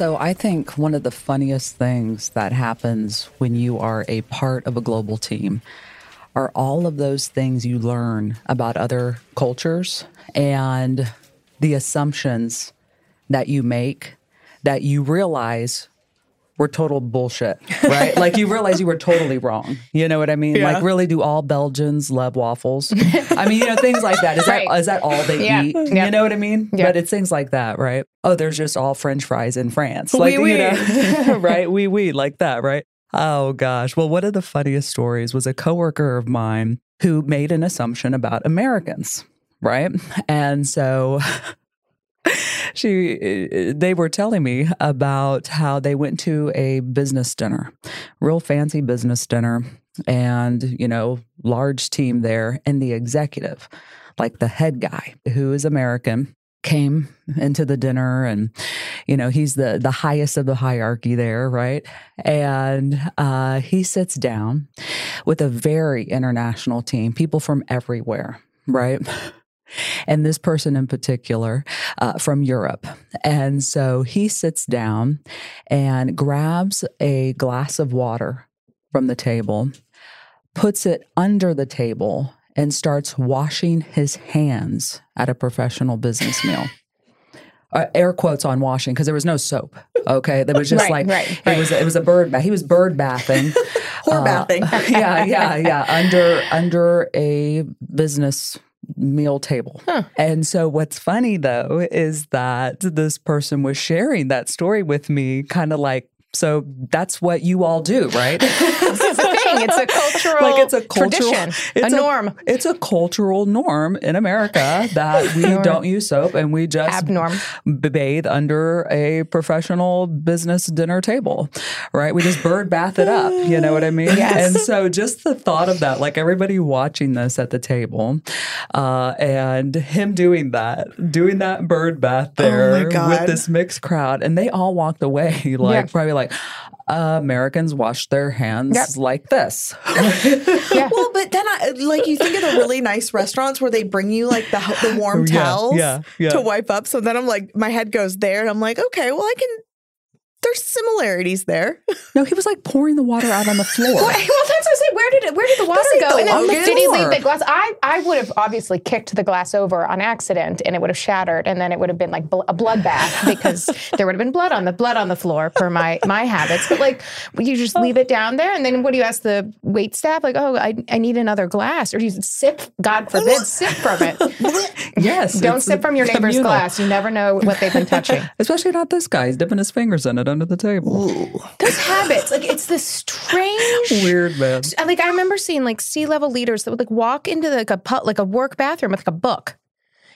So, I think one of the funniest things that happens when you are a part of a global team are all of those things you learn about other cultures and the assumptions that you make that you realize were total bullshit, right? like you realize you were totally wrong. You know what I mean? Yeah. Like, really, do all Belgians love waffles? I mean, you know, things like that. Is Right. that is that all they Yeah. eat? Yeah. You know what I mean? Yeah. But it's things like that, right? Oh, there's just all French fries in France, like Oui, you oui. know, right? We we like that, right? Oh gosh. Well, one of the funniest stories was a coworker of mine who made an assumption about Americans, right? And so she they were telling me about how they went to a business dinner, real fancy business dinner and, you know, large team there and the executive, like the head guy who is American came into the dinner and you know he's the the highest of the hierarchy there right? And uh he sits down with a very international team people from everywhere right and this person in particular uh, from Europe. And so he sits down and grabs a glass of water from the table, puts it under the table, and starts washing his hands at a professional business meal. Uh, air quotes on washing because there was no soap. Okay, there was just Right, like right, it was. It was a bird bath. He was bird bathing. Whore bathing. yeah, yeah, yeah. Under under a business meal table. And so what's funny though is that this person was sharing that story with me kind of like so that's what you all do, right? It's a thing. It's a cultural like it's a cultural tradition, it's a norm. It's a cultural norm in America that we don't use soap and we just Abnorm. bathe under a professional business dinner table, right? We just bird bath it up. You know what I mean? Yes. And so just the thought of that, like everybody watching this at the table, uh, and him doing that, doing that bird bath there with this mixed crowd, and they all walked away like Yeah. probably like. Uh, Americans wash their hands Yep. like this. yeah. Well, but then I like you think of the really nice restaurants where they bring you like the the warm Yeah, towels yeah, yeah. to wipe up. So then I'm like, my head goes there, and I'm like, okay, well, I can. There's similarities there. No, he was like pouring the water out on the floor. Well, that's what I said. Where did it? Where did the water go? the And then Logan did he leave floor. the glass? I I would have obviously kicked the glass over on accident, and it would have shattered, and then it would have been like bl- a bloodbath because there would have been blood on the blood on the floor per my my habits. But like, you just leave it down there, and then what do you ask the wait staff? Like, oh, I, I need another glass, or you sip. God forbid, sip from it. Yes. Don't sip from your neighbor's communal. glass. You never know what they've been touching. Especially not this guy. He's dipping his fingers in it under the table. Those habits, like it's this strange. Weird, man. Like I remember seeing like C-level leaders that would like walk into like a pu- like a work bathroom with like a book,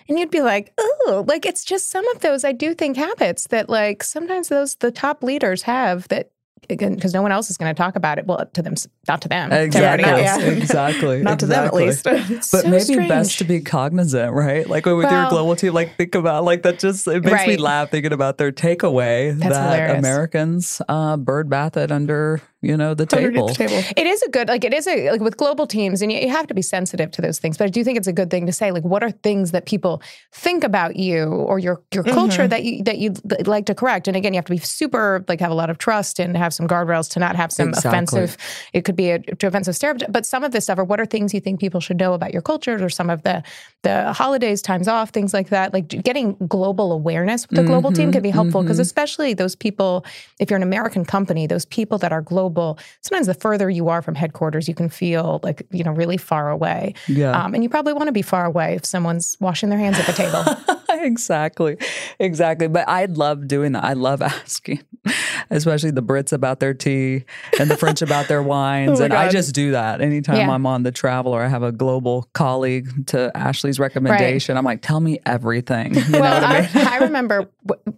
and you'd be like, oh, like it's just some of those I do think habits that like sometimes those the top leaders have that again because no one else is going to talk about it. Well, to them, not to them, Exactly. everybody Yeah, yeah. Exactly. Not to them, at least. But so maybe best to be cognizant, right? Like with your global team, like think about like that. Just it makes me laugh thinking about their takeaway That's that hilarious. Americans uh, bird bath it under you know the table. The table. It is a good like it is a like with global teams, and you, you have to be sensitive to those things. But I do think it's a good thing to say like what are things that people think about you or your your mm-hmm. culture that you that you like to correct. And again, you have to be super like have a lot of trust and have some guardrails to not have some Exactly. offensive. It could be a to offensive stereotype. But some of this stuff, or what are things you think people should know about your cultures, or some of the the holidays, times off, things like that. Like getting global awareness with a global team mm-hmm. can be helpful because mm-hmm. especially those people, if you're an American company, those people that are global, sometimes the further you are from headquarters, you can feel like you know really far away. Yeah. Um, and you probably want to be far away if someone's washing their hands at the table. exactly exactly but i love doing that i love asking especially the Brits about their tea and the French about their wines. Oh and I just do that anytime Yeah. I'm on the travel or I have a global colleague to Ashley's recommendation. I'm like, tell me everything. You know well, what I mean? I, I remember,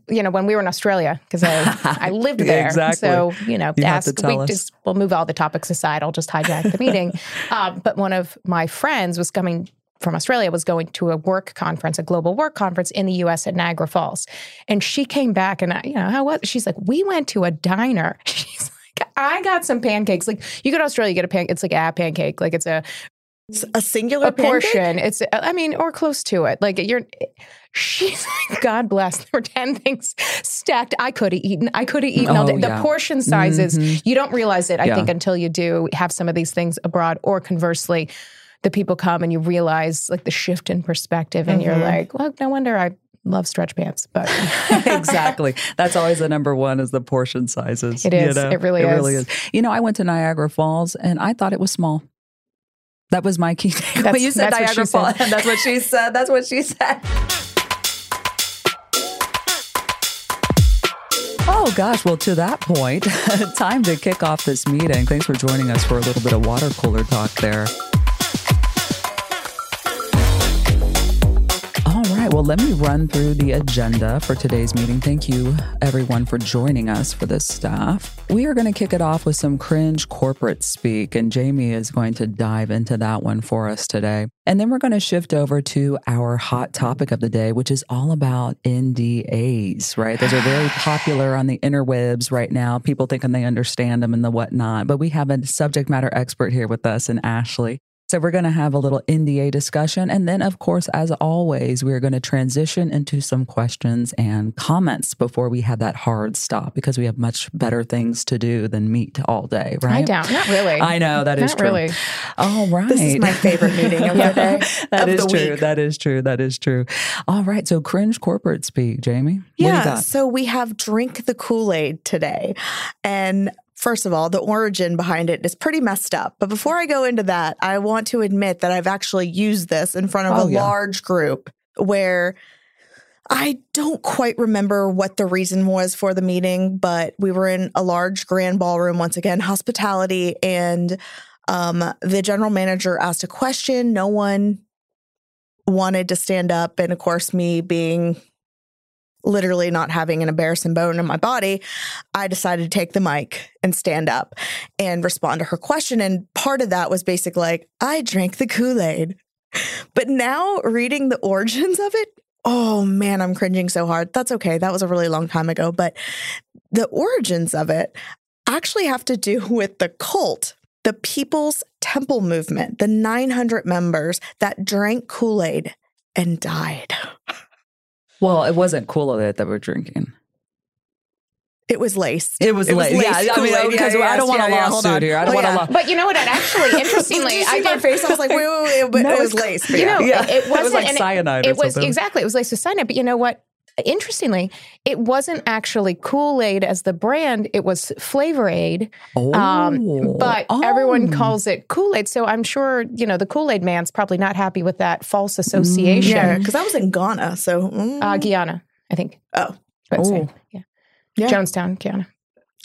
you know, when we were in Australia because I, I lived there. Exactly. So you know, You ask. we us. just we'll move all the topics aside. I'll just hijack the meeting. um, but one of my friends was coming from Australia was going to a work conference, a global work conference in the U.S. at Niagara Falls, and she came back and I, you know how was she's like, we went to a diner. She's like, I got some pancakes. Like you go to Australia, you get a pan. It's like a pancake. Like it's a It's a singular a portion. It's, I mean, or close to it. Like you're, she's like, God bless. There were 10 things stacked. I could have eaten. I could have eaten all Oh, day. The portion sizes, Mhm. you don't realize it, I Yeah. think, until you do have some of these things abroad, or conversely, the people come and you realize like the shift in perspective, and you're Mhm. like, well, no wonder I love stretch pants. But exactly. That's always the number one is the portion sizes. It is. you know? It really really is. is. You know, I went to Niagara Falls and I thought it was small. That was my key. takeaway. That's- you said Niagara she said. That's what she said. That's what she said. Oh gosh, well to that point, time to kick off this meeting. Thanks for joining us for a little bit of water cooler talk there. Well, let me run through the agenda for today's meeting. Thank you, everyone, for joining us for this staff. We are going to kick it off with some cringe corporate speak, and Jamie is going to dive into that one for us today. And then we're going to shift over to our hot topic of the day, which is all about NDAs, right? Those are very popular on the interwebs right now. People thinking they understand them and the whatnot. But we have a subject matter expert here with us in Ashley. So we're going to have a little NDA discussion. And then, of course, as always, we're going to transition into some questions and comments before we have that hard stop because we have much better things to do than meet all day, right? I don't. Not really. I know that is Not true. really. All right. This is my favorite meeting of the day. That of is the true. week. That is true. That is true. All right. So cringe corporate speak, Jamie. What do you Yeah. got? So we have drink the Kool Aid today. And first of all, the origin behind it is pretty messed up. But before I go into that, I want to admit that I've actually used this in front of Oh, a yeah. large group where I don't quite remember what the reason was for the meeting, but we were in a large grand ballroom, once again, hospitality. And um, the general manager asked a question. No one wanted to stand up. And of course, me being literally not having an embarrassing bone in my body, I decided to take the mic and stand up and respond to her question. And part of that was basically like, I drank the Kool Aid. But now reading the origins of it, oh man, I'm cringing so hard. That's okay. That was a really long time ago. But the origins of it actually have to do with the cult. The People's Temple Movement, the 900 members that drank Kool Aid and died. Well, it wasn't cool that that we're drinking. It was laced. It was late. Yeah, I mean, Kool-Aid. because Yeah, I don't yes, want a yeah, yeah, lawsuit on. here. I don't Oh, want a yeah. law. But you know what? It actually, interestingly, Did you I see my did face? I was like, wait, wait, wait, but No, it was it's- laced. You know, Yeah. it, It was wasn't like and it- cyanide or It, was something. exactly. It was laced with cyanide. But you know what? Interestingly, it wasn't actually Kool Aid as the brand. It was Flavor Aid. Oh, Um, but everyone Oh. calls it Kool Aid. So I'm sure you know the Kool Aid man's probably not happy with that false association. yeah, because I was in Ghana, so mm, Uh, Guyana, I think. Oh. Oh. yeah. Yeah. Jonestown, Guyana.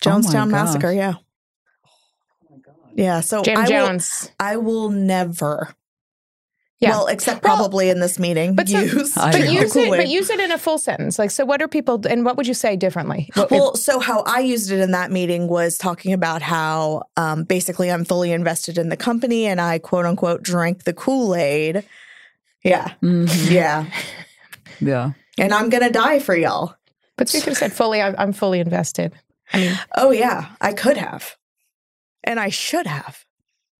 Jonestown gosh. massacre. Yeah, yeah. So Jim I will, Jones. I will never. Yeah. Well, except Well, probably in this meeting, But so- use. But use it. But use it in a full sentence. Like, so what are people? And what would you say differently? What- Well, so how I used it in that meeting was talking about how um, basically I'm fully invested in the company and I quote unquote drank the Kool Aid. Yeah. Mhm. Yeah. Yeah. And I'm going to die for y'all. but you could have said fully. I'm, I'm fully invested. I mean, Oh, yeah. I could have. And I should have.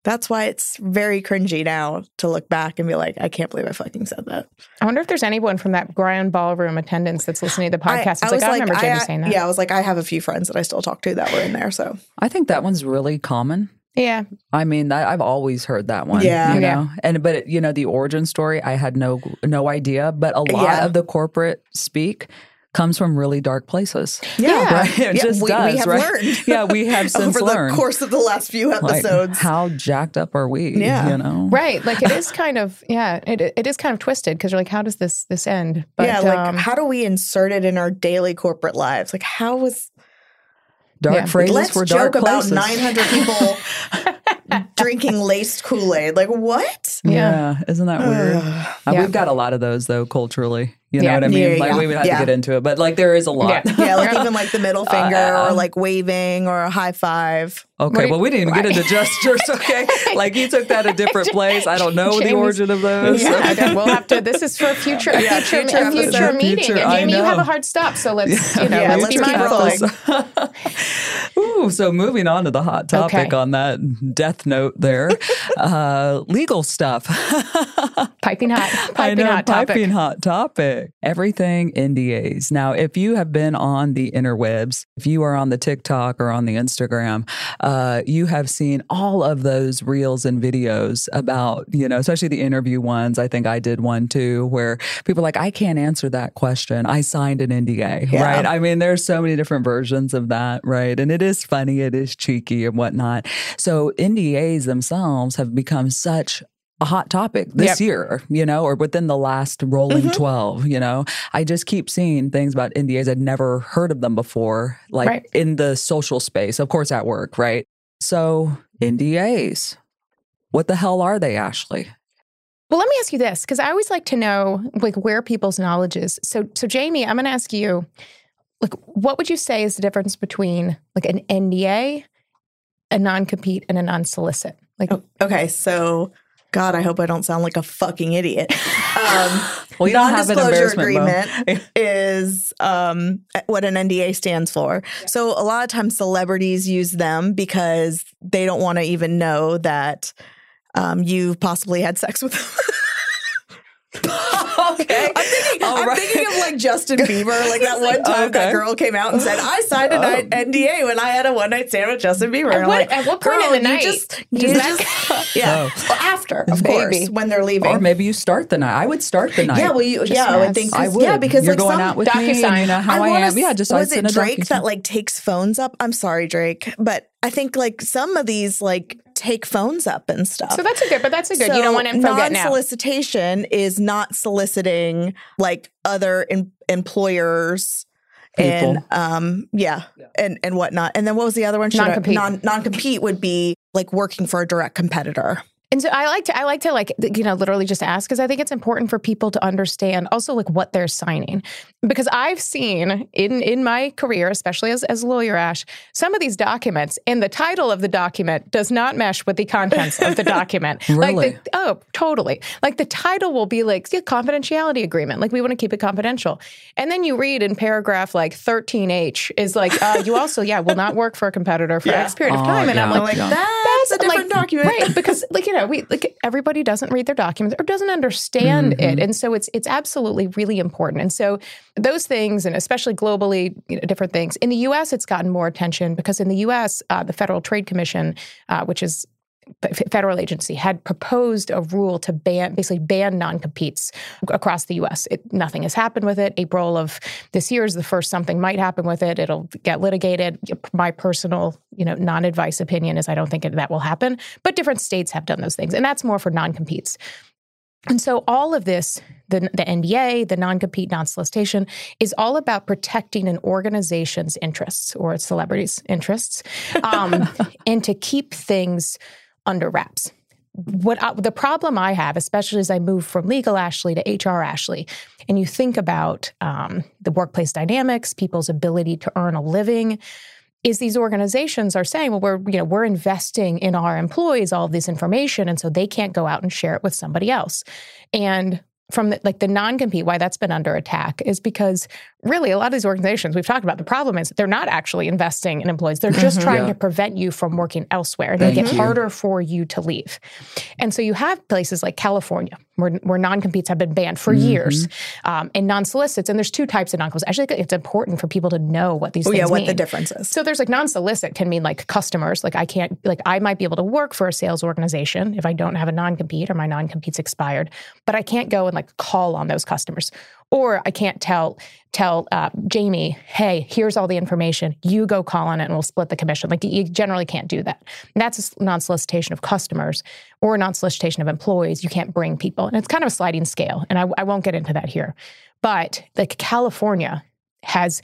That's why it's very cringy now to look back and be like, I can't believe I fucking said that. I wonder if there's anyone from that grand ballroom attendance that's listening to the I- podcast. It's I like was I remember Jamie saying that. Yeah, I was like, I have a few friends that I still talk to that were in there. So I think that one's really common. Yeah. I mean, that, I've always heard that one. Yeah. you Yeah. know, and but you know, the origin story, I had no no idea. But a lot Yeah. of the corporate speak comes from really dark places. Yeah. right. It Yeah, just we, does. we have right? learned. Yeah, we have since over learned. the course of the last few Like, episodes. how jacked up are we? Yeah. you know, Right. Like it is kind of yeah. It it is kind of twisted because you're like, how does this this end? But yeah, like um, how do we insert it in our daily corporate lives? Like how was Dark Yeah. phrases Let's for joke dark about 900 people drinking laced Kool Aid. Like, what? Yeah, isn't that weird? Uh, Yeah. We've got a lot of those though culturally. You know Yeah. what I mean? Yeah, like yeah, we would have yeah. to get into it, but like there is a lot. Yeah. Yeah, like even like the middle finger Uh, or like waving or a high five. Okay, do well, we didn't even get into gestures. Okay, like you took that a different place. I don't know the origin of those. Yeah, okay, we'll have to. This is for a future, Yeah, future, future a future episode. meeting. Future, and Jamie, you have a hard stop, so let's you know Yeah, let's let's be keep mindful. rolling. Ooh, so moving on to the hot topic Okay. on that death note there, uh, legal stuff. Piping hot, I piping know, hot topic. piping hot topic. Everything NDAs. Now, if you have been on the interwebs, if you are on the TikTok or on the Instagram, uh, you have seen all of those reels and videos about, you know, especially the interview ones. I think I did one too, where people are like, I can't answer that question. I signed an NDA, Yeah. right? I mean, there's so many different versions of that, right? And it is funny, it is cheeky and whatnot. So NDAs themselves have become such a hot topic this Yep. year, you know, or within the last rolling Mm-hmm. 12, you know. I just keep seeing things about NDAs. I'd never heard of them before, like Right. in the social space, of course, at work, right? So, NDAs, what the hell are they, Ashley? Well, let me ask you this because I always like to know like where people's knowledge is. So, so Jamie, I'm going to ask you, like, what would you say is the difference between like an NDA, a non-compete, and a non-solicit? Like, Okay, so God, I hope I don't sound like a fucking idiot. Um, Well, you don't have an non-disclosure agreement is um, what an NDA stands for. So a lot of times celebrities use them because they don't want to even know that um, you possibly had sex with them. okay. I'm thinking, All I'm right. thinking of like Justin Bieber, like that one oh, time that girl came out and said, "I signed an Oh. NDA when I had a one night stand with Justin Bieber." At And what- like, at what point "Girl, in the you night Just, you that- just, yeah, Oh. Well, after, of Maybe. course, when they're leaving. Or maybe you start the night. I would start the night. yeah, well, you, yeah, I would think, I 'cause- would. yeah, because you're like going some, out with me, and you know how I, wanna am. Yeah, just I was it a Drake DocuSign. that like takes phones up? I'm sorry, Drake, but I think like some of these like take phones up and stuff. so that's a good, but that's a good. you don't want info getting out. Non-solicitation is not soliciting like other em- employers and um yeah, and and whatnot. And then what was the other one? Should Non-compete. Non non compete would be like working for a direct competitor. And so I like to I like to like you know literally just ask because I think it's important for people to understand also like what they're signing because I've seen in in my career especially as as lawyer Ash some of these documents and the title of the document does not mesh with the contents of the document like Really? the, oh totally like the title will be like yeah, confidentiality agreement like we want to keep it confidential and then you read in paragraph like 13H is like uh, you also yeah will not work for a competitor for Yeah. X period of Oh, time and I'm yeah. like I'm like Yeah. that's, a different like, document, right? Because like you know, we like everybody doesn't read their documents or doesn't understand Mm-hmm. it, and so it's it's absolutely really important. And so those things, and especially globally, you know, different things in the U.S. It's gotten more attention because in the U.S. Uh, the Federal Trade Commission, uh, which is federal agency had proposed a rule to ban basically ban non-competes across the US. It, nothing has happened with it. April of this year is the first something might happen with it. It'll get litigated. My personal, you know, non-advice opinion is I don't think that will happen, but different states have done those things and that's more for non-competes. And so all of this, the, the NDA, the non-compete, non-solicitation, is all about protecting an organization's interests or its celebrities' interests, um, and to keep things under wraps. What I, the problem I have, especially as I move from legal Ashley to HR Ashley, and you think about um, the workplace dynamics, people's ability to earn a living, is these organizations are saying, well, we're you know we're investing in our employees all this information, and so they can't go out and share it with somebody else. And from the, like the non-compete, why that's been under attack is because really a lot of these organizations we've talked about the problem is they're not actually investing in employees; they're just mm-hmm. trying Yeah. to prevent you from working elsewhere and make Thank it you. harder for you to leave. And so you have places like California where, where non-competes have been banned for years, um, and non-solicits. And there's two types of non-competes. Actually, it's important for people to know what these Oh yeah, what mean. the difference is. So there's like non-solicit can mean like customers. Like I can't like I might be able to work for a sales organization if I don't have a non-compete or my non-compete's expired, but I can't go and like call on those customers. Or I can't tell tell uh, Jamie, hey, here's all the information. You go call on it, and we'll split the commission. Like you generally can't do that. And that's a non-solicitation of customers or non-solicitation of employees. You can't bring people, and it's kind of a sliding scale. And I, I won't get into that here. But like California has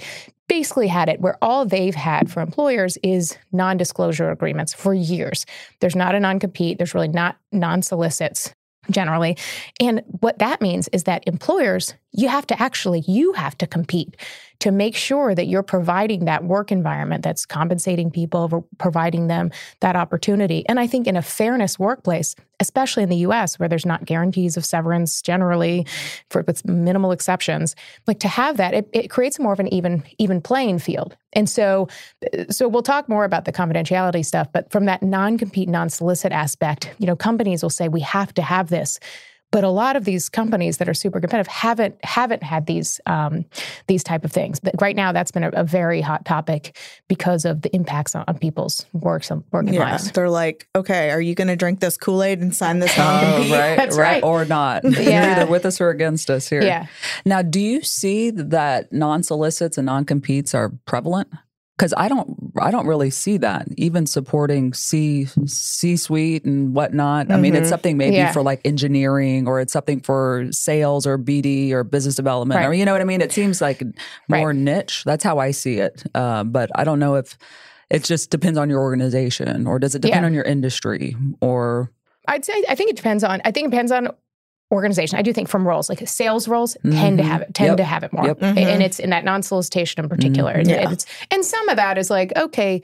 basically had it where all they've had for employers is non-disclosure agreements for years. There's not a non-compete, there's really not non-solicits generally. And what that means is that employers, you have to actually you have to compete to make sure that you're providing that work environment that's compensating people, providing them that opportunity. And I think in a fairness workplace, especially in the US where there's not guarantees of severance generally for with minimal exceptions, like to have that, it, it creates more of an even even playing field. And so so we'll talk more about the confidentiality stuff, but from that non-compete, non-solicit aspect, you know, companies will say we have to have this but a lot of these companies that are super competitive haven't haven't had these um, these type of things. But right now, that's been a, a very hot topic because of the impacts on, on people's works working yeah, lives. They're like, okay, are you going to drink this Kool Aid and sign this non-compete? Oh, right, right, right, or not? Yeah. You're either with us or against us here. Yeah. Now, do you see that non solicits and non competes are prevalent? Because I don't I don't really see that even supporting C C suite and whatnot. Mm-hmm. I mean, it's mm-hmm. something maybe yeah. for like engineering or it's something for sales or BD or business development right. or you know what I mean. It seems like more right. niche. That's how I see it. Uh, but I don't know if it just depends on your organization or does it depend yeah. on your industry or. I'd say I think it depends on I think it depends on organization. I do think from roles like sales roles mm-hmm. tend to have it tend yep. to have it more, yep. mm-hmm. and it's in that non solicitation in particular. Mm-hmm. Yeah. It's, and some of that is like okay,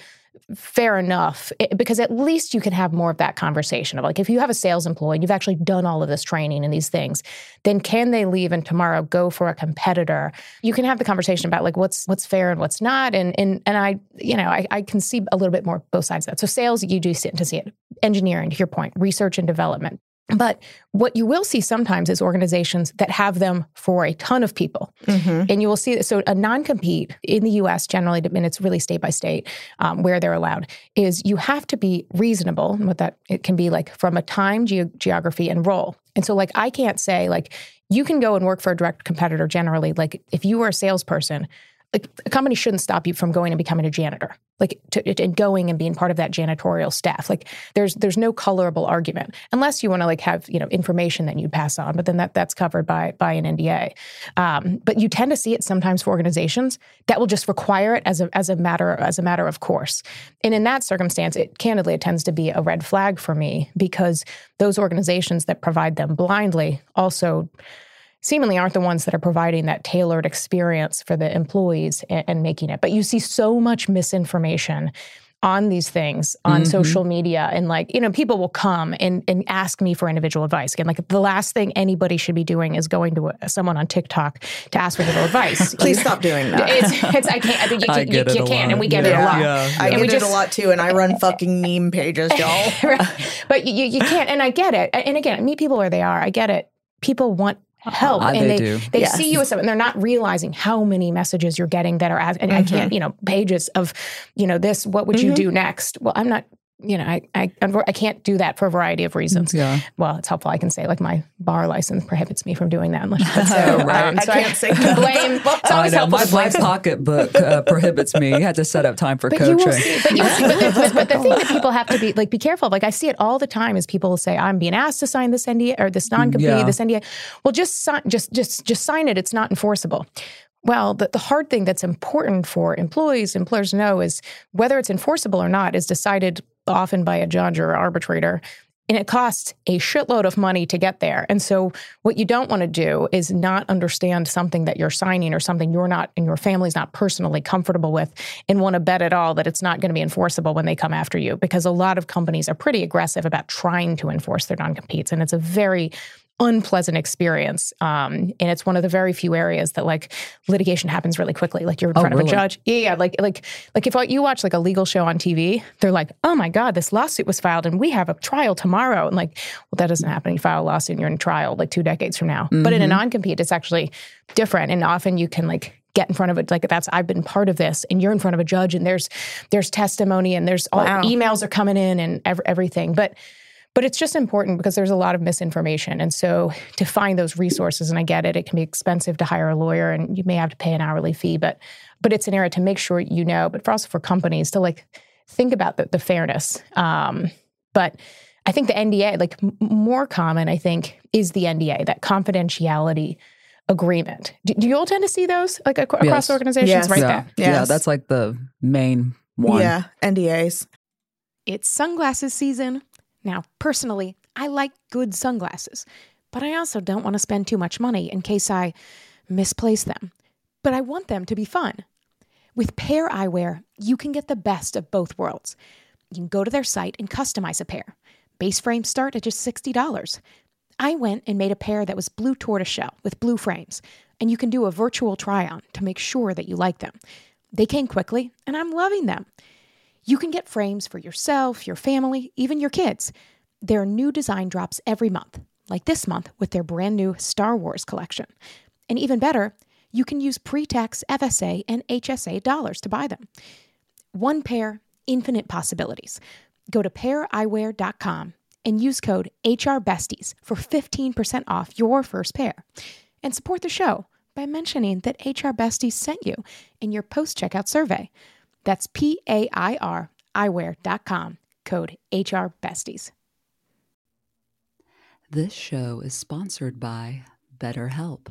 fair enough, it, because at least you can have more of that conversation of like if you have a sales employee and you've actually done all of this training and these things, then can they leave and tomorrow go for a competitor? You can have the conversation about like what's what's fair and what's not, and and and I you know I, I can see a little bit more both sides of that. So sales you do sit to see it, engineering to your point, research and development but what you will see sometimes is organizations that have them for a ton of people. Mm-hmm. And you will see, so a non compete in the US generally, and it's really state by state um, where they're allowed, is you have to be reasonable. And what that it can be like from a time, ge- geography, and role. And so, like, I can't say, like, you can go and work for a direct competitor generally. Like, if you were a salesperson, like a company shouldn't stop you from going and becoming a janitor like to, and going and being part of that janitorial staff. Like there's there's no colorable argument unless you want to like have you know information that you pass on but then that that's covered by by an nda um, but you tend to see it sometimes for organizations that will just require it as a as a matter as a matter of course. And in that circumstance it candidly it tends to be a red flag for me because those organizations that provide them blindly also seemingly aren't the ones that are providing that tailored experience for the employees and, and making it. But you see so much misinformation on these things on mm-hmm. social media. And like you know people will come and, and ask me for individual advice. Again like the last thing anybody should be doing is going to a, someone on tiktok to ask for individual advice. Please stop doing that. It's, it's i can't i think you, I you, you, you can and we get yeah. it a lot. Yeah. i and get it just, a lot too and i run fucking meme pages y'all. Right. but you, you can't and i get it. And again meet people where they are. I get it. People want help uh, and they, they, they yes. see you as someone they're not realizing how many messages you're getting that are and mm-hmm. i can't you know pages of you know this what would mm-hmm. you do next well i'm not you know, I, I I can't do that for a variety of reasons. Yeah. Well, it's helpful. I can say like my bar license prohibits me from doing that unless so. right. Um, so I can't I, say blame. It's always helpful. My black pocketbook uh, prohibits me. You had to set up time for but coaching. You see, but, you see, but, the, but, the, thing that people have to be like be careful. Like I see it all the time is people will say I'm being asked to sign this NDA or this non-compete, yeah. this NDA. Well, just sign, just just just sign it. It's not enforceable. Well, the, the hard thing that's important for employees, employers know is whether it's enforceable or not is decided often by a judge or arbitrator. And it costs a shitload of money to get there. And so, what you don't want to do is not understand something that you're signing or something you're not and your family's not personally comfortable with and want to bet at all that it's not going to be enforceable when they come after you. Because a lot of companies are pretty aggressive about trying to enforce their non competes. And it's a very unpleasant experience. Um, and it's one of the very few areas that like litigation happens really quickly. Like you're in oh, front really? of a judge. Yeah, yeah. Like like like if you watch like a legal show on TV, they're like, oh my God, this lawsuit was filed and we have a trial tomorrow. And like, well, that doesn't happen. You file a lawsuit and you're in trial like two decades from now. Mm-hmm. But in a mm-hmm. non-compete, it's actually different. And often you can like get in front of it like that's I've been part of this and you're in front of a judge and there's there's testimony and there's all wow. emails are coming in and ev- everything. But but it's just important because there's a lot of misinformation. And so to find those resources, and I get it, it can be expensive to hire a lawyer and you may have to pay an hourly fee, but but it's an area to make sure you know, but for also for companies to like think about the, the fairness. Um, but I think the NDA, like m- more common, I think, is the NDA, that confidentiality agreement. Do, do you all tend to see those like ac- across Yes. organizations? Yes. Right yeah, there. yeah, that's like the main one. Yeah, NDAs. It's sunglasses season. Now, personally, I like good sunglasses, but I also don't want to spend too much money in case I misplace them. But I want them to be fun. With Pair Eyewear, you can get the best of both worlds. You can go to their site and customize a pair. Base frames start at just $60. I went and made a pair that was blue tortoiseshell with blue frames, and you can do a virtual try on to make sure that you like them. They came quickly, and I'm loving them. You can get frames for yourself, your family, even your kids. There are new design drops every month, like this month with their brand new Star Wars collection. And even better, you can use pre tax FSA and HSA dollars to buy them. One pair, infinite possibilities. Go to paireyewear.com and use code HRBesties for 15% off your first pair. And support the show by mentioning that HR Besties sent you in your post checkout survey. That's P A I R eyewear.com, code HR Besties. This show is sponsored by BetterHelp.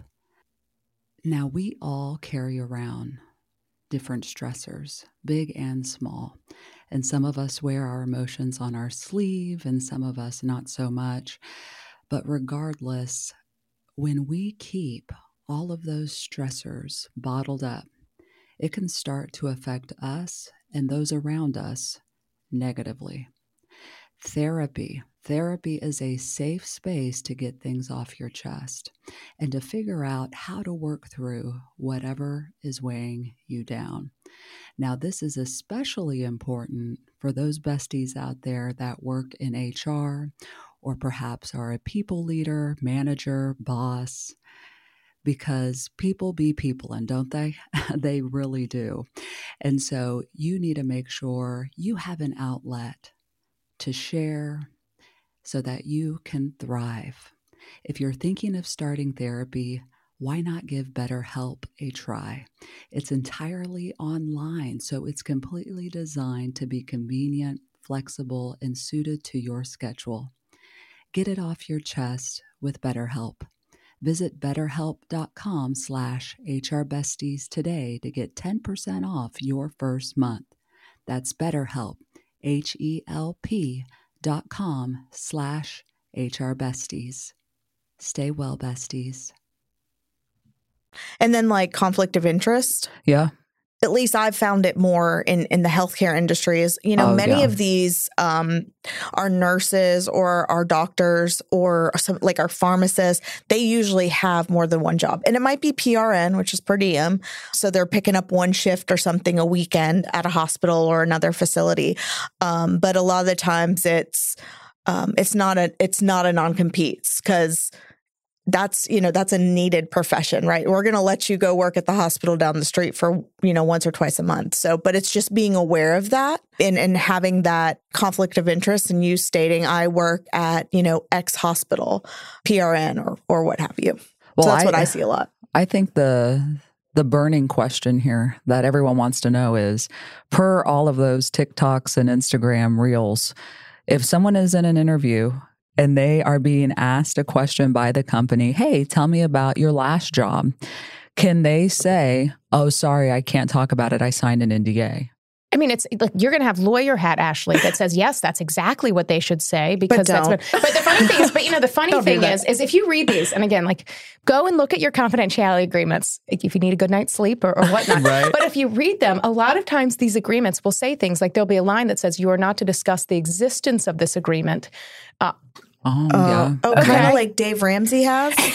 Now, we all carry around different stressors, big and small. And some of us wear our emotions on our sleeve, and some of us not so much. But regardless, when we keep all of those stressors bottled up, it can start to affect us and those around us negatively. Therapy. Therapy is a safe space to get things off your chest and to figure out how to work through whatever is weighing you down. Now, this is especially important for those besties out there that work in HR or perhaps are a people leader, manager, boss, because people be people, and don't they? they really do. And so you need to make sure you have an outlet to share so that you can thrive. If you're thinking of starting therapy, why not give BetterHelp a try? It's entirely online, so it's completely designed to be convenient, flexible, and suited to your schedule. Get it off your chest with BetterHelp. Visit betterhelp.com slash hrbesties today to get 10% off your first month. That's BetterHelp, H-E-L-P dot com slash hrbesties. Stay well, besties. And then like conflict of interest. Yeah. At least I've found it more in in the healthcare industry is, you know, Oh, many yeah. of these um are nurses or our doctors or some like our pharmacists, they usually have more than one job. And it might be PRN, which is per diem. So they're picking up one shift or something a weekend at a hospital or another facility. Um, but a lot of the times it's um, it's not a it's not a non-compete because that's you know that's a needed profession right? We're going to let you go work at the hospital down the street for you know once or twice a month. So but it's just being aware of that and and having that conflict of interest and you stating i work at you know x hospital prn or or what have you. Well, so that's what i see a lot. I think the the burning question here that everyone wants to know is per all of those TikToks and Instagram reels, if someone is in an interview and they are being asked a question by the company, hey, tell me about your last job, can they say, oh, sorry, I can't talk about it. I signed an NDA? I mean, it's like you're going to have lawyer hat Ashley that says yes, that's exactly what they should say because that's don't. what. But the funny thing is, but you know, the funny thing is, is if you read these, and again, like go and look at your confidentiality agreements if you need a good night's sleep or, or whatnot. Right. But if you read them, a lot of times these agreements will say things like there'll be a line that says you are not to discuss the existence of this agreement. Uh, Oh, Uh, yeah. oh kind Okay. of like dave ramsey has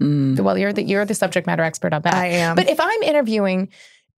Mm. well, you're the you're the subject matter expert on that. i am But if I'm interviewing,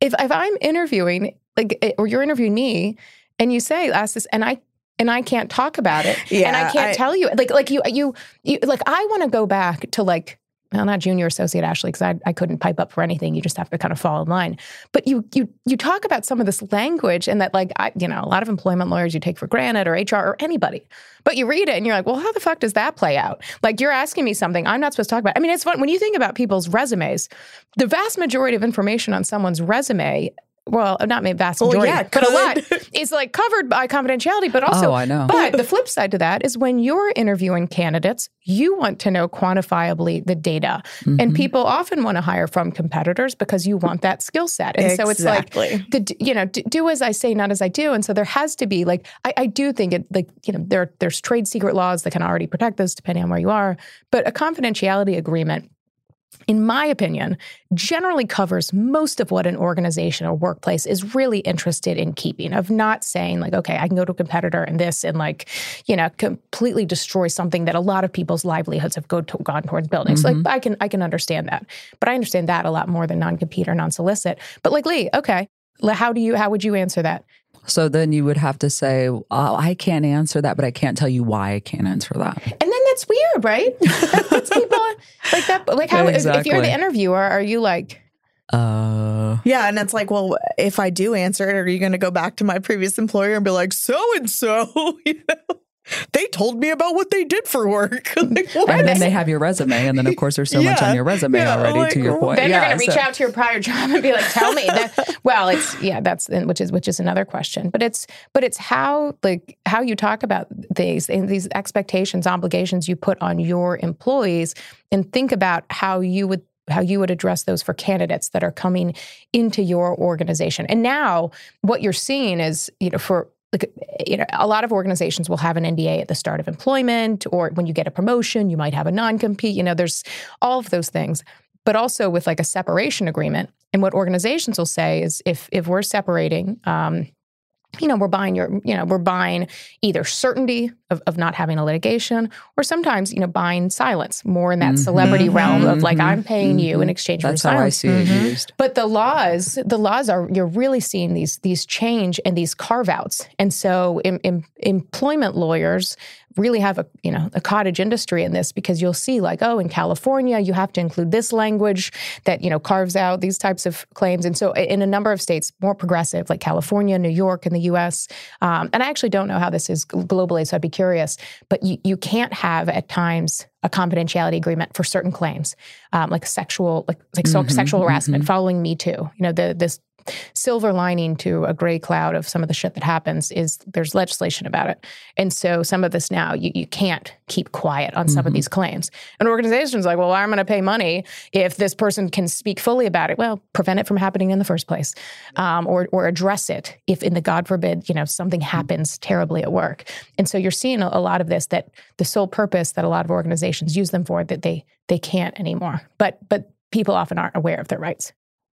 if if I'm interviewing, like, eh, or you're interviewing me, and you say, "Ask this," and I and I can't talk about it, yeah, and I can't I- tell you, like, like you, you, you like, I want to go back to like. Well, not junior associate Ashley, because I, I couldn't pipe up for anything. You just have to kind of fall in line. But you you you talk about some of this language and that like I you know a lot of employment lawyers you take for granted or HR or anybody, but you read it and you're like, well, how the fuck does that play out? Like you're asking me something I'm not supposed to talk about. I mean, it's fun when you think about people's resumes. The vast majority of information on someone's resume well, not maybe vast Well, majority, yeah, but a lot is like covered by confidentiality. But also, oh, I know. but the flip side to that is when you're interviewing candidates, you want to know quantifiably the data. And Mhm. people often want to hire from competitors because you want that skill set. And so it's like, the, you know, d- do as I say, not as I do. And so there has to be like, I, I do think it like, you know, there, there's trade secret laws that can already protect this depending on where you are. But a confidentiality agreement in my opinion, generally covers most of what an organization or workplace is really interested in keeping, of not saying, like, okay, I can go to a competitor and this and, like, you know, completely destroy something that a lot of people's livelihoods have go to, gone towards building. So, like, mm-hmm. I can, I can understand that. But I understand that a lot more than non compete or non solicit. But, like, Leigh, okay, how do you, how would you answer that? So then you would have to say, oh, I can't answer that, but I can't tell you why I can't answer that. And then that's weird, right? That puts people like that. Like, how, if, if you're the interviewer, are you like, Uh, Yeah, and it's like, well, if I do answer it, are you going to go back to my previous employer and be like, so and so, you know, they told me about what they did for work. like, what? and then they have your resume, and then of course there's so much on your resume yeah, already. like, to your point, then yeah, you're going to reach out to your prior job and be like, "Tell me." That, well, it's yeah, that's which is which is another question. But it's but it's how like how you talk about these and these expectations, obligations you put on your employees, and think about how you would how you would address those for candidates that are coming into your organization. And now what you're seeing is you know for like you know a lot of organizations will have an NDA at the start of employment or when you get a promotion you might have a non-compete you know there's all of those things. But also with like a separation agreement and what organizations will say is if if we're separating um you know we're buying your you know we're buying either certainty of, of not having a litigation or sometimes you know buying silence more in that Mhm. celebrity realm of like i'm paying you in Mhm. exchange That's for how I silence see it Mhm. used. but the laws, the laws are you're really seeing these these change and these carve outs, and so em, em- employment lawyers really have a you know a cottage industry in this because you'll see like oh in California you have to include this language that you know carves out these types of claims, and so in a number of states more progressive like California, New York, in the U.S. Um, and I actually don't know how this is globally, so I'd be curious. But you, you can't have at times a confidentiality agreement for certain claims, um, like sexual, like like Mhm, sexual harassment, mhm. following Me Too. You know, the this silver lining to a gray cloud of some of the shit that happens is there's legislation about it, and so some of this now you you can't keep quiet on some of Mhm. these claims. And organization's like, well, I'm going to pay money if this person can speak fully about it. Well, prevent it from happening in the first place, um, or or address it if, in the God forbid, you know, something happens terribly at work. And so you're seeing a, a lot of this that the sole purpose that a lot of organizations use them for that they they can't anymore. But but people often aren't aware of their rights.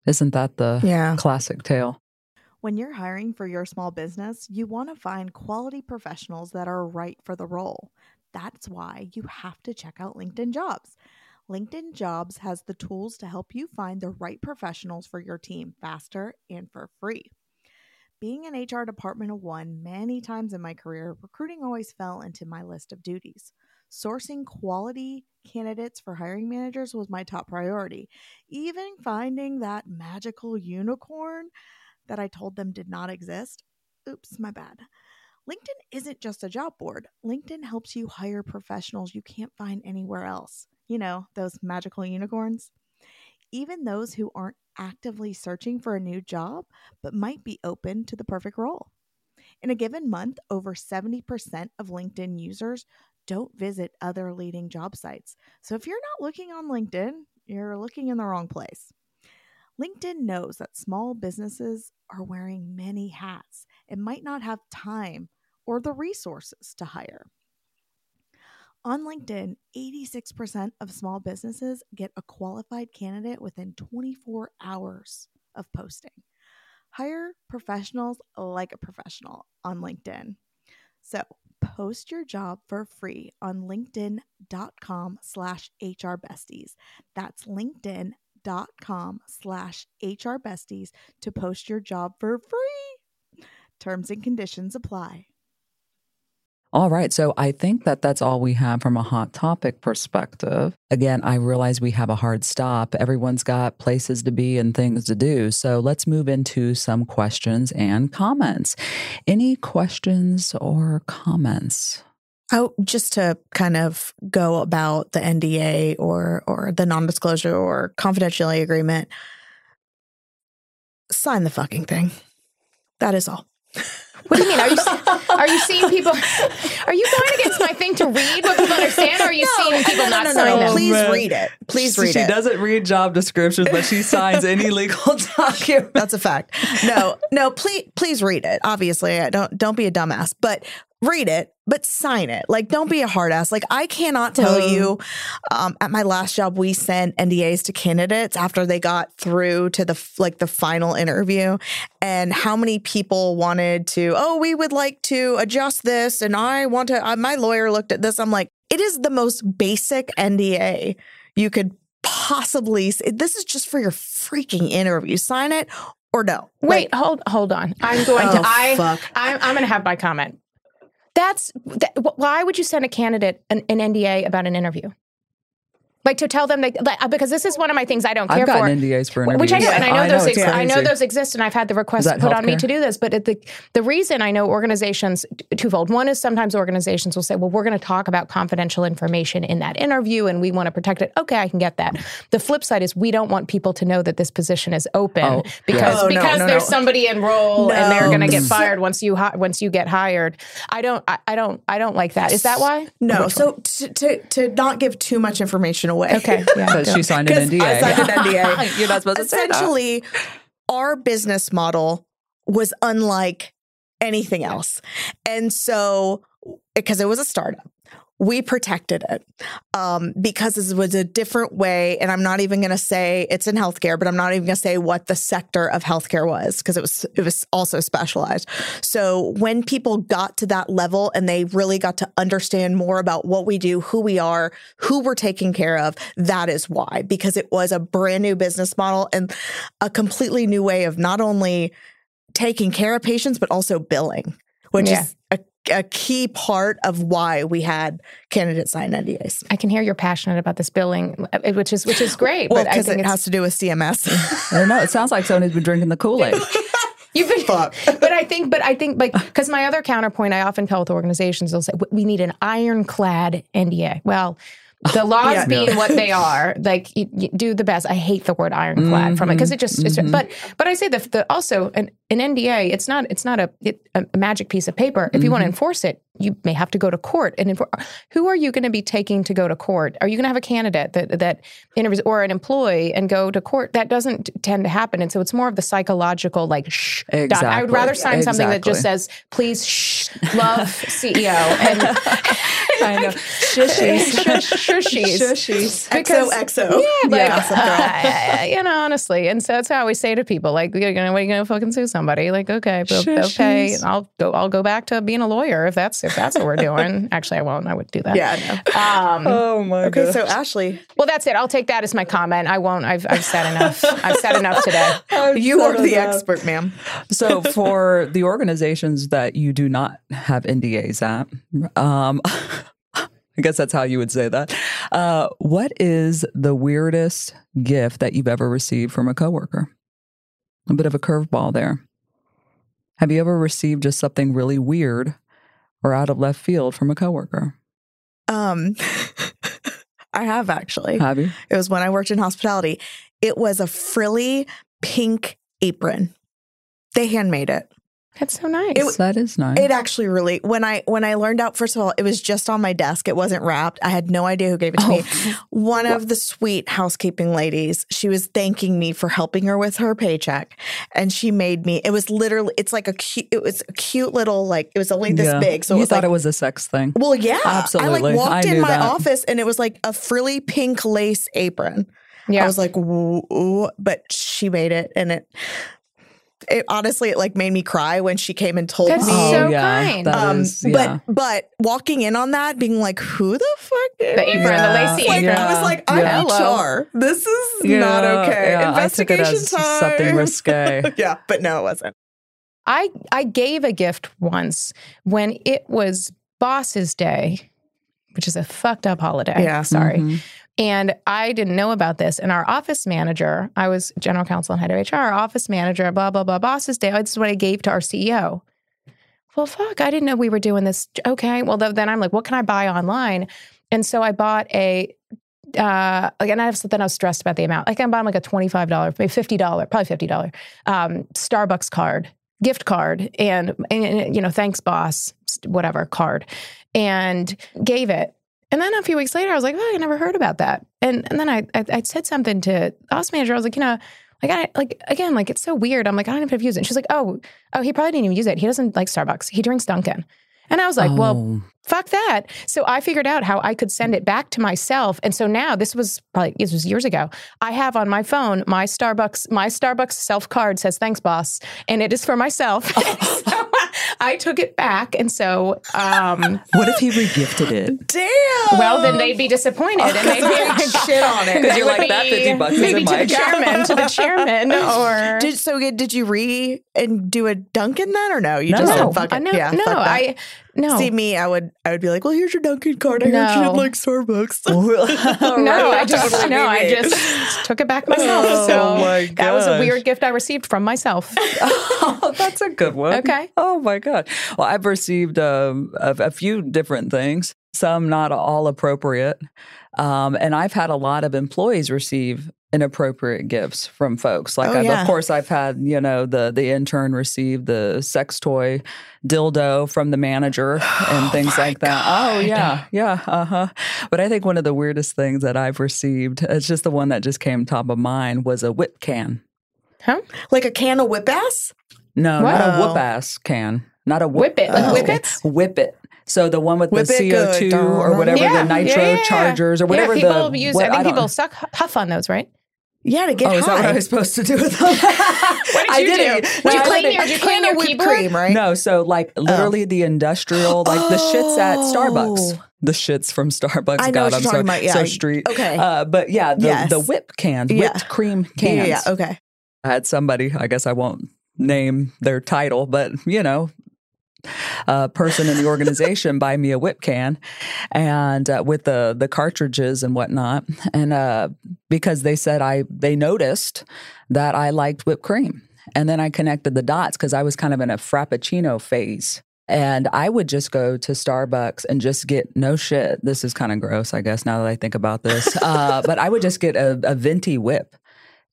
Isn't that the Yeah. classic tale? When you're hiring for your small business, you want to find quality professionals that are right for the role. That's why you have to check out LinkedIn Jobs. LinkedIn Jobs has the tools to help you find the right professionals for your team faster and for free. Being an HR department of one many times in my career, recruiting always fell into my list of duties. Sourcing quality candidates for hiring managers was my top priority. Even finding that magical unicorn that I told them did not exist. Oops, my bad. LinkedIn isn't just a job board. LinkedIn helps you hire professionals you can't find anywhere else. You know, those magical unicorns. Even those who aren't actively searching for a new job, but might be open to the perfect role. In a given month, over 70% of LinkedIn users don't visit other leading job sites. So if you're not looking on LinkedIn, you're looking in the wrong place. LinkedIn knows that small businesses are wearing many hats and might not have time or the resources to hire. On LinkedIn, 86% of small businesses get a qualified candidate within 24 hours of posting. Hire professionals like a professional on LinkedIn. So post your job for free on linkedin.com slash hrbesties. That's linkedin.com slash hrbesties to post your job for free. Terms and conditions apply. All right. So I think that that's all we have from a hot topic perspective. Again, I realize we have a hard stop. Everyone's got places to be and things to do. So let's move into some questions and comments. Any questions or comments? Oh, just to kind of go about the NDA or or the non-disclosure or confidentiality agreement. sign the fucking thing. That is all. What do you mean? Are you are you seeing people? Are you going against my thing to read what people understand? Or are you seeing people not sign them? Please man. read it. Please read she it. She doesn't read job descriptions, but she signs any legal document. That's a fact. No, no, please please read it. Obviously, don't don't be a dumbass, but read it, but sign it. Like don't be a hard ass. Like I cannot tell you um, at my last job we sent NDAs to candidates after they got through to the like the final interview and how many people wanted to, "Oh, we would like to adjust this and I want to uh, my lawyer looked at this." I'm like, "It is the most basic NDA you could possibly this is just for your freaking interview. Sign it or no. Wait, hold hold on. I'm going to. Oh, I fuck. I'm, I'm going to have my comment. That's that, why would you send a candidate an, an NDA about an interview? Like to tell them that like, uh, because this is one of my things I don't care I've gotten for. NDAs for interviews. Which I know, and I know those. it's Ex- I know those exist, and I've had the request that put on me to do this. But it, the the reason I know organizations twofold. One is sometimes organizations will say, "Well, we're going to talk about confidential information in that interview, and we want to protect it." Okay, I can get that. The flip side is we don't want people to know that this position is open Oh, because yeah. Oh, because no, there's no. somebody enrolled and they're going to get fired once you hi- once you get hired. I don't. I, I don't. I don't like that. Is that why? No, so to, to to not give too much information away. Okay. Yeah. Because she signed an 'Cause NDA. I signed an NDA. You're not supposed to say that. Essentially, our business model was unlike anything else. And so, because it was a startup, we protected it um, because this was a different way. And I'm not even going to say it's in healthcare, but I'm not even going to say what the sector of healthcare was because it was it was also specialized. So when people got to that level and they really got to understand more about what we do, who we are, who we're taking care of, that is why because it was a brand new business model and a completely new way of not only taking care of patients but also billing, which Yeah. is a, a key part of why we had candidates sign NDAs. I can hear you're passionate about this billing, uh, which is which is great. Well, but I because think it it's, has to do with CMS. I don't know. It sounds like Sony's been drinking the Kool Aid. You've been, but I think, but I think, like, because my other counterpoint, I often tell with organizations, they'll say, we need an ironclad NDA. Well, the laws Yeah. being what they are, like, you, you do the best. I hate the word ironclad from it because it just, it's, mm-hmm. but, but I say the, the also an, an NDA, it's not, it's not a, it, a magic piece of paper. If you want to mm-hmm. enforce it, you may have to go to court. And who are you going to be taking to go to court? Are you going to have a candidate that that interviews or an employee and go to court? That doesn't tend to happen. And so it's more of the psychological, like, shh. doc- I would rather sign something that just says, please, shh, love CEO. And I know. Shushies. shushies. Shushies. Because- XOXO. Yeah, like, Yeah. uh, you know, honestly, and so that's how I always say to people, like, you're gonna, what are you gonna fucking sue somebody? Like, okay, okay, I'll go, I'll go back to being a lawyer if that's if that's what we're doing. Actually, I won't. I wouldn't do that. Yeah, I know. Um, Oh my Okay, god. so Ashley, well, that's it. I'll take that as my comment. I won't. I've I've said enough. I've said enough today. you are the expert, ma'am. so for the organizations that you do not have NDAs at, um, I guess that's how you would say that. Uh, what is the weirdest gift that you've ever received from a coworker? A bit of a curveball there. Have you ever received just something really weird or out of left field from a coworker? Um, I have actually. Have you? It was when I worked in hospitality. It was a frilly pink apron. They handmade it. That's so nice. It- that is nice. It actually really when I when I learned out first of all, it was just on my desk. It wasn't wrapped. I had no idea who gave it to me. Oh. One of the sweet housekeeping ladies, she was thanking me for helping her with her paycheck. And she made me, it was literally it's like a cute it was a cute little like it was only this Yeah. big. So it you was thought like it was a sex thing. Well, yeah. Absolutely. I like walked I in my that. office and it was like a frilly pink lace apron. yeah. I was like, "Ooh, ooh," but she made it and it it honestly it like made me cry when she came and told That's me. so Oh, yeah, kind. that um, is- yeah. but but walking in on that, being like, "Who the fuck?" Is The apron, the Yeah. lacy like, apron. I was like, "I'm Yeah. HR. This is not okay." yeah, I took it Investigation as time. something risque. yeah, but no, it wasn't. I I gave a gift once when it was Boss's Day, which is a fucked up holiday. Yeah. sorry. Mhm. And I didn't know about this. And our office manager, I was general counsel and head of HR, office manager, blah, blah, blah, boss's day. This is what I gave to our CEO. Well, fuck, I didn't know we were doing this. Okay. Well, th- then I'm like, what can I buy online? And so I bought a uh, again, I was, then I was stressed about the amount. Like I'm buying like a twenty-five dollar, maybe fifty dollar, probably fifty dollar um, Starbucks card, gift card, and, and you know, thanks, boss, whatever card, and gave it. And then a few weeks later, I was like, oh, I never heard about that. And and then I I, I said something to the ops manager. I was like, you know. Like I like again, like it's so weird. I'm like, I don't even have to use it. And she's like, oh, oh, he probably didn't even use it. He doesn't like Starbucks. He drinks Dunkin'. And I was like, well, Oh. fuck that. So I figured out how I could send it back to myself. And so now this was probably this was years ago. I have on my phone my Starbucks, my Starbucks self card says thanks, boss. And it is for myself. so I took it back. And so um What if he regifted it? Damn. well then they'd be disappointed and they'd be like shit on it. they you're like, that 50 bucks is maybe in to the chairman, to the chairman or Did so? Did you re and do a Dunkin' then or no? You No. just No, said fuck it. I know, yeah, no, fuck that. I no. See me, I would I would be like, well, here's your Dunkin' card. I heard you No. didn't like Starbucks. no, I just Totally no, I just took it back myself. Oh, so my that was a weird gift I received from myself. Oh, that's a good one. Okay. Oh my god. Well, I've received um, a, a few different things. Some not all appropriate, um, and I've had a lot of employees receive inappropriate gifts from folks. Like, Oh, I've, yeah. of course, I've had you know the the intern receive the sex toy dildo from the manager and things like that. Oh yeah, yeah, uh huh. But I think one of the weirdest things that I've received, it's just the one that just came top of mind, was a whip can. Huh? like a can of whip ass. No, not a whip ass can. Not a Whip it, like Oh. whip it. Whip it. So the one with Whip the. CO2 or whatever Yeah, the nitro yeah, yeah, chargers or whatever yeah, people the use. what- I think don't- people suck huff on those, right? Yeah, to get Oh, is that what I was supposed to do with them? what did you do? Did you clean your- did you clean your whipped cream, right? No, so like literally the industrial, like the shits at Starbucks. Oh. The shits from Starbucks. I know God, what I'm you're so, talking about. Yeah, so street. okay. Uh, but yeah, the, Yes. the whip cans, Yeah. whipped cream cans. yeah, yeah, okay. I had somebody, I guess I won't name their title, but you know, a person in the organization buy me a whip can and uh, with the the cartridges and whatnot and uh, because they said I they noticed that I liked whipped cream and then I connected the dots because I was kind of in a frappuccino phase and I would just go to Starbucks and just get no shit. This is kind of gross, I guess, now that I think about this. Uh, but I would just get a, a venti whip,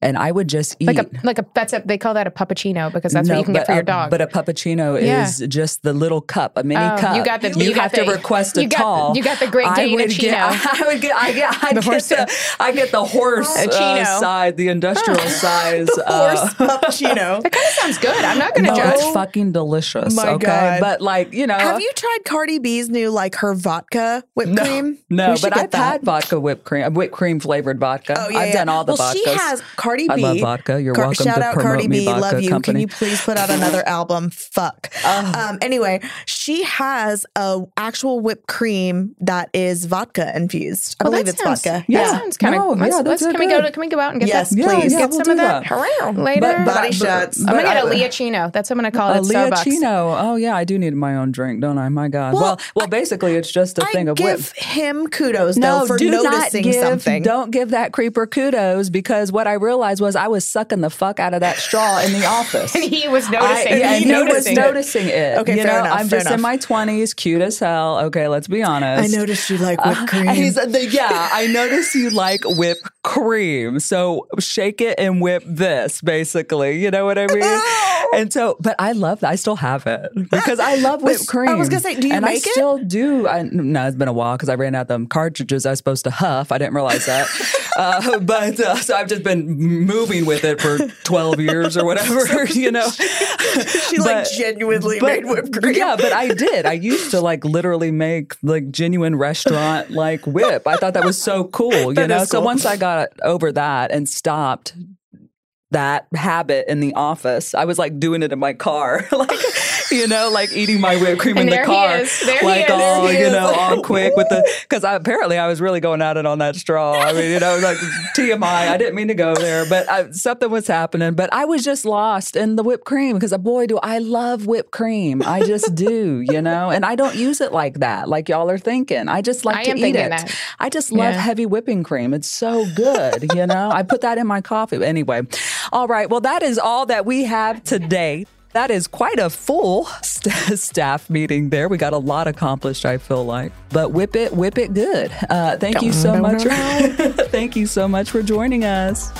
and I would just eat. Like a like a that's a they call that a puppuccino because that's what you can get but for your a- dog. But a puppuccino Yeah. is just the little cup, a mini Oh, cup. you got the- You, you got have to the- request a you got- you got the Great I would Get, I would get. I get. I The get horse- the. I get the horse A uh, side, the industrial size. Horse uh, cappuccino. that kind of sounds good. I'm not going to no, judge. it's fucking delicious. My okay, God. but like you know, Have you tried Cardi B's new like her vodka whipped No, cream? no, but I've that. had vodka whipped cream, whipped cream flavored vodka. Oh yeah, I've yeah. done all the well, vodkas. she has Cardi B. I love vodka. You're Car- welcome Shout to out promote Cardi me, B. vodka Love you. company. Can you please put out another album? Fuck. Oh. Um. Anyway, she has a actual whipped cream that is vodka infused. I Well, believe it's sounds- vodka. That Yeah. sounds kind No, of. yeah, let's, that's let's, can we go to can we go out and get Yes, that? Yeah, please. yeah, get we'll some of that, that. later. But- but- Body shots. I'm gonna get a Leochino. That's what I'm gonna call it. at Starbucks. Leochino. Oh yeah, I do need my own drink, don't I? My God. Well, Well, well, basically, it's just a thing of give whip. him kudos No, though for do not noticing give. something. Don't give that creeper kudos because what I realized was I was sucking the fuck out of that straw in the office. And he was I, noticing. yeah, and He he was noticing. noticing it. Okay, you fair know, enough, I'm fair just in my twenties, cute as hell. Okay, let's be honest. I noticed you like whipped cream. And he's the, yeah, I noticed you like whipped cream. So shake it and whip this, basically. You know what I mean? And so, but I love that. I still have it because I love whipped cream. I was gonna say, do you and I it? still do. I, no, it's been a while because I ran out of them cartridges I was supposed to huff. I didn't realize that. uh, but uh, so I've just been moving with it for 12 years or whatever, you know. she like But- genuinely but- made whipped cream. Yeah, but I did. I used to like literally make like genuine restaurant like whip. I thought that was so cool, you That know. is So once I got over that and stopped that habit in the office, I was like doing it in my car, like you know, like eating my whipped cream in the car, is. Like is. all There you know, all quick with the because I apparently I was really going at it on that straw. I mean, you know, like TMI. I didn't mean to go there, but I, something was happening. But I was just lost in the whipped cream because boy, do I love whipped cream. I just do, you know, and I don't use it like that, like y'all are thinking. I just like I to eat it. that. I just love Yeah. heavy whipping cream. It's so good, you know. I put that in my coffee. Anyway, all right. Well, that is all that we have today. That is quite a full st- staff meeting there. We got a lot accomplished, I feel like. But whip it, whip it good. Uh, thank you so much. thank you so much for joining us.